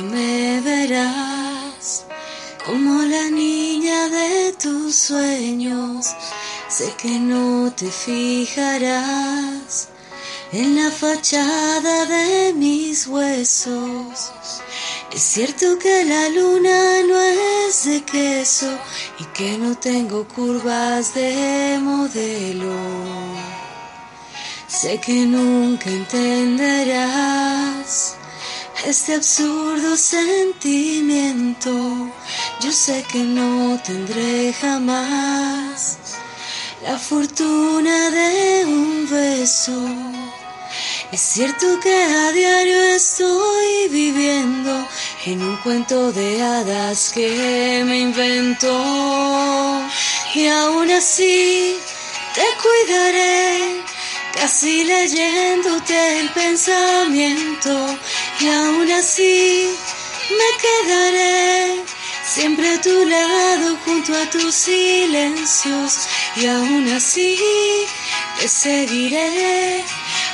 Me verás como la niña de tus sueños. Sé que no te fijarás en la fachada de mis huesos. Es cierto que la luna no es de queso y que no tengo curvas de modelo. Sé que nunca entenderás este absurdo sentimiento. Yo sé que no tendré jamás la fortuna de un beso. Es cierto que a diario estoy viviendo en un cuento de hadas que me invento y aún así te cuidaré, casi leyéndote el pensamiento y aún así me quedaré siempre a tu lado junto a tus silencios y aún así te seguiré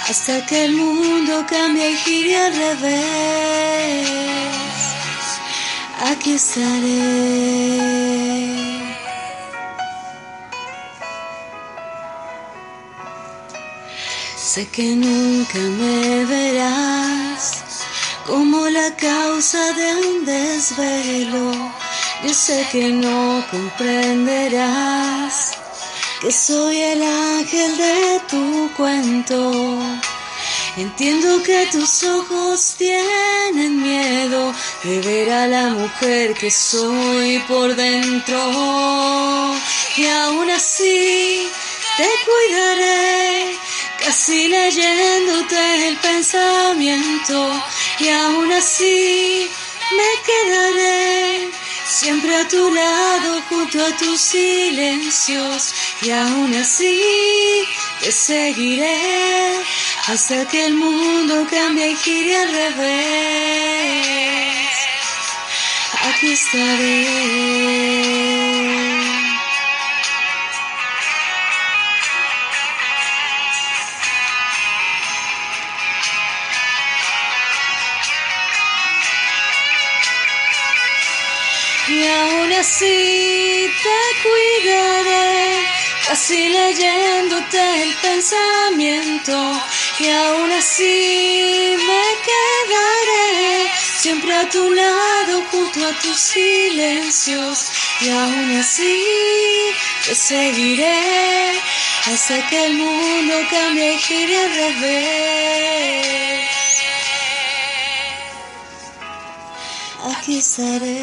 hasta que el mundo cambie y gire al revés. Aquí estaré. Sé que nunca me verás como la causa de un desvelo. Yo sé que no comprenderás que soy el ángel de tu cuento. Entiendo que tus ojos tienen miedo de ver a la mujer que soy por dentro. Y aún así te cuidaré, casi leyéndote el pensamiento. Y aún así me quedaré siempre a tu lado junto a tus silencios y aún así te seguiré hasta que el mundo cambie y gire al revés. Aquí estaré. Y aún así te cuidaré, casi leyéndote el pensamiento. Y aún así me quedaré siempre a tu lado junto a tus silencios. Y aún así te seguiré hasta que el mundo cambie y gire al revés. Aquí estaré.